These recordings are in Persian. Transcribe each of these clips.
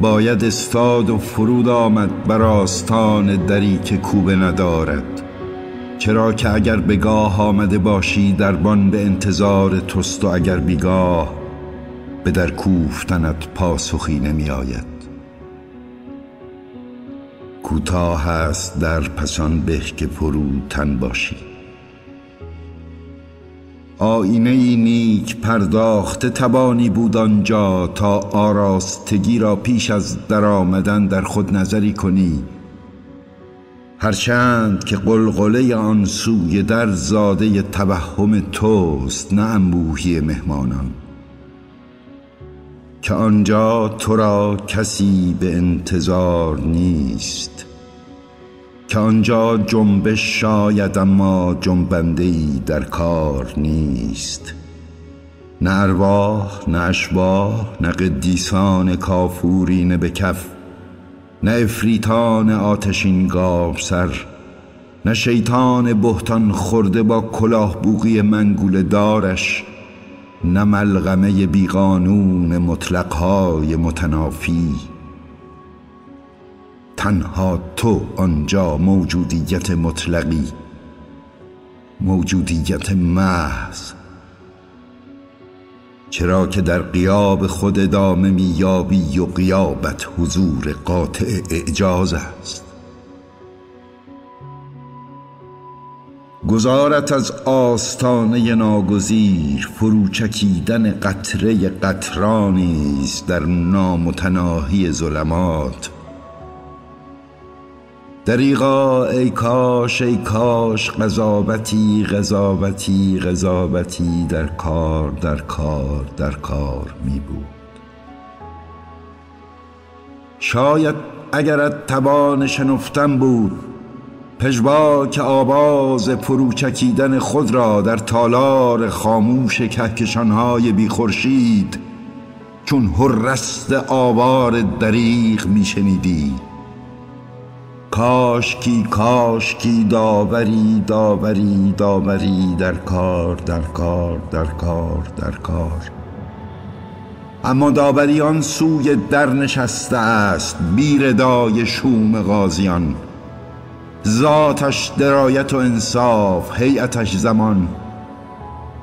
باید استاد و فرود آمد بر آستان دری که کوبه ندارد. چرا که اگر بگاه آمده باشی دربان به انتظار توست و اگر بیگاه به در کوفتنت پاسخی نمی آید. کوتاه است در پسان به که فروتن باشی. آینه ای نیک پرداخته توانی بود آنجا تا آراستگی را پیش از درآمدن در خود نظری کنی. هرچند که قلقله آن سوی در زاده توهم توست نه انبوهی مهمانان. که آنجا تو را کسی به انتظار نیست. که آنجا جنبش شاید اما جنبنده ای در کار نیست. نه ارواح نه اشباح نه قدیسان کافورین به کف نه افریتان آتشین گاو سر نه شیطان بهتان خورده با کلاه بوغی منگول دارش نه ملغمه بیقانون مطلقهای متنافی. تنها تو آنجا موجودیت مطلقی موجودیت محض. چرا که در قیاب خود ادامه میابی و قیابت حضور قاطع اعجاز است. گذارت از آستانه ناگزیر فروچکیدن قطره قطرانی است در نامتناهی ظلمات. دریغا ای کاش ای کاش قضاوتی قضاوتی قضاوتی در کار در کار در کار می بود. شاید اگرت توان شنفتن بود پژواک آواز فروچکیدن خود را در تالار خاموش کهکشانهای بی خورشید چون هرست آوار دریغ میشنیدی کاشکی کاشکی داوری داوری داوری در کار در کار در کار در کار. اما داوری آن سوی در نشسته است بیردای شوم غازیان. ذاتش درایت و انصاف هیئتش زمان.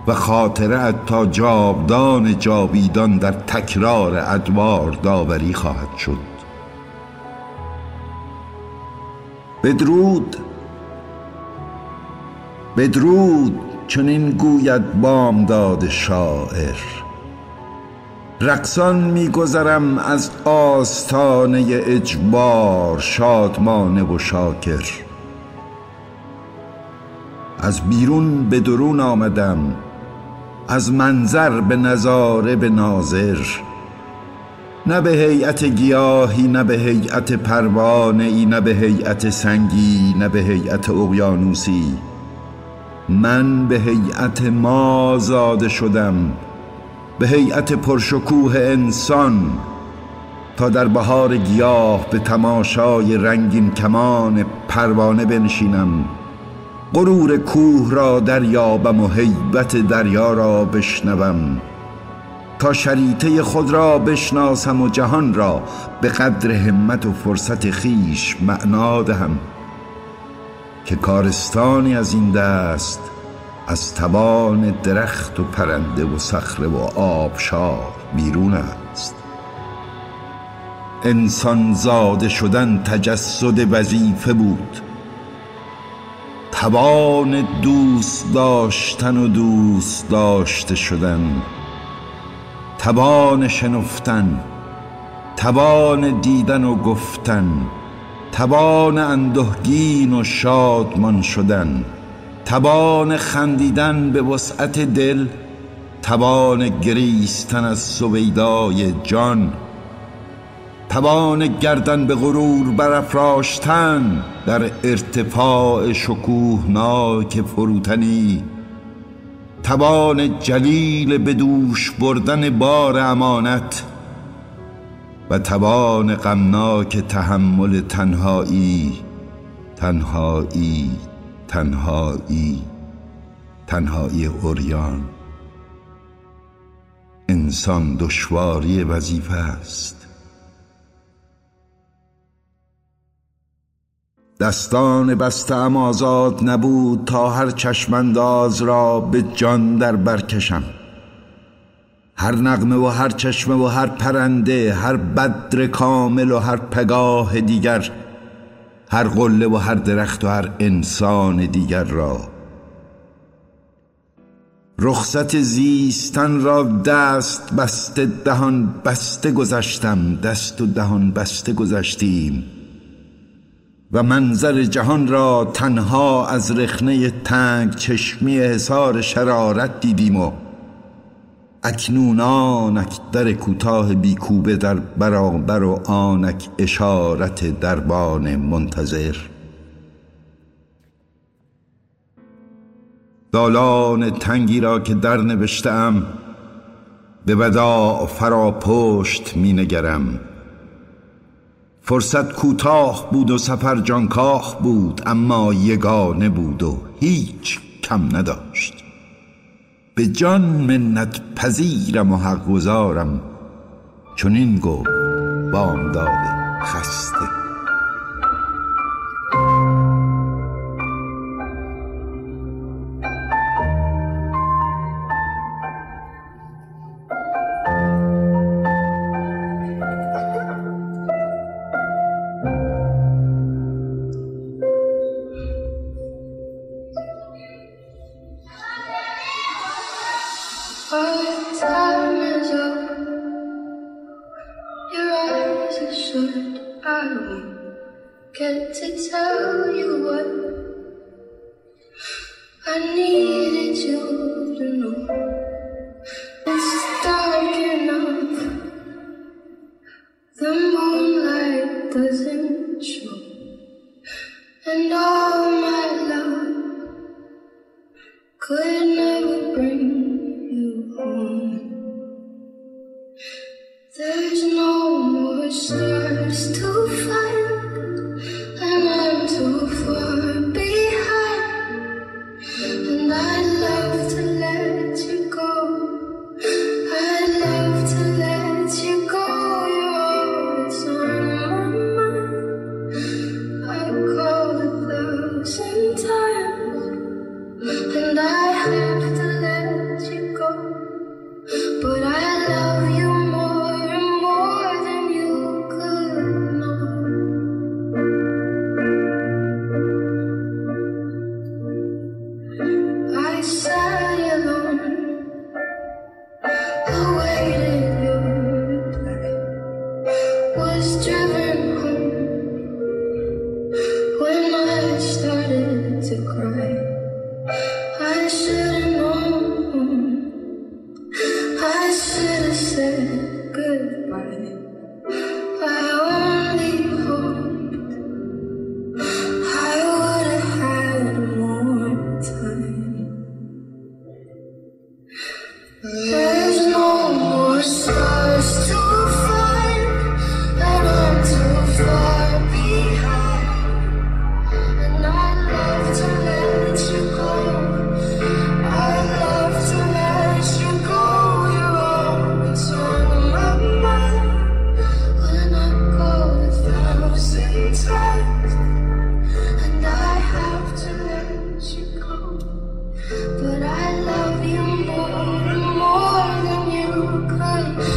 و خاطره تا جاودان جاویدان در تکرار ادوار داوری خواهد شد. بدرود. بدرود چنین گوید بامداد شاعر. رقصان میگذرم از آستانه اجبار شادمانه و شاکر. از بیرون به درون آمدم از منظر به نظاره به ناظر. نه به هیئت گیاهی نه به هیئت پروانه ای نه به هیئت سنگی نه به هیئت اقیانوسی. من به هیئت ما زاده شدم به هیئت پرشکوه انسان تا در بهار گیاه به تماشای رنگین کمان پروانه بنشینم. غرور کوه را دریابم و هیبت دریا را بشنوم. تا شریطه خود را بشناسم و جهان را به قدر همت و فرصت خیش معنا دهم که کارستانی از این دست از توان درخت و پرنده و صخره و آبشار بیرون است. انسان زاده شدن تجسد وظیفه بود. توان دوست داشتن و دوست داشته شدن توان شنفتن توان دیدن و گفتن توان اندهگین و شادمان شدن توان خندیدن به وسعت دل توان گریستن از سویدای جان توان گردن به غرور برافراشتن در ارتفاع شکوهناک فروتنی. توان جلیل به دوش بردن بار امانت و توان غمناک تحمل تنهایی تنهایی تنهایی تنهایی اوریان انسان دشواری وظیفه است. دستان بسته آزاد نبود تا هر چشمانداز را به جان در برکشم هر نغمه و هر چشمه و هر پرنده هر بدر کامل و هر پگاه دیگر هر قله و هر درخت و هر انسان دیگر را. رخصت زیستن را دست بسته دهان بسته گذشتم دست و دهان بسته گذشتیم. و منظر جهان را تنها از رخنه تنگ چشمی حصار شرارت دیدیم و اکنون آنک در کوتاه بیکوبه در برابر و آنک اشارت دربان منتظر. دالان تنگی را که در نوشتم به وداع فرا پشت می نگرم. فرصت کوتاه بود و سفر جانکاه بود اما یگانه بود و هیچ کم نداشت. به جان منت پذیرم و حق گذارم چون گفت بامداد خسته. Stars to time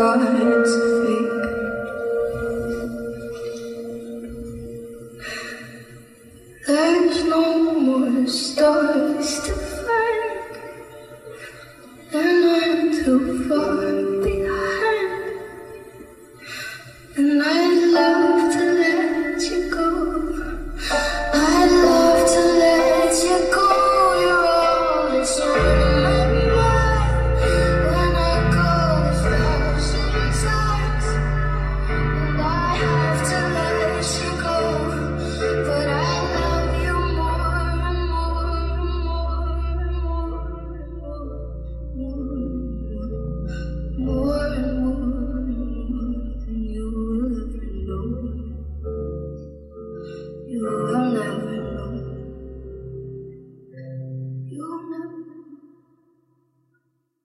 God's fake. There's no more stars to find, and I'm too far behind. And I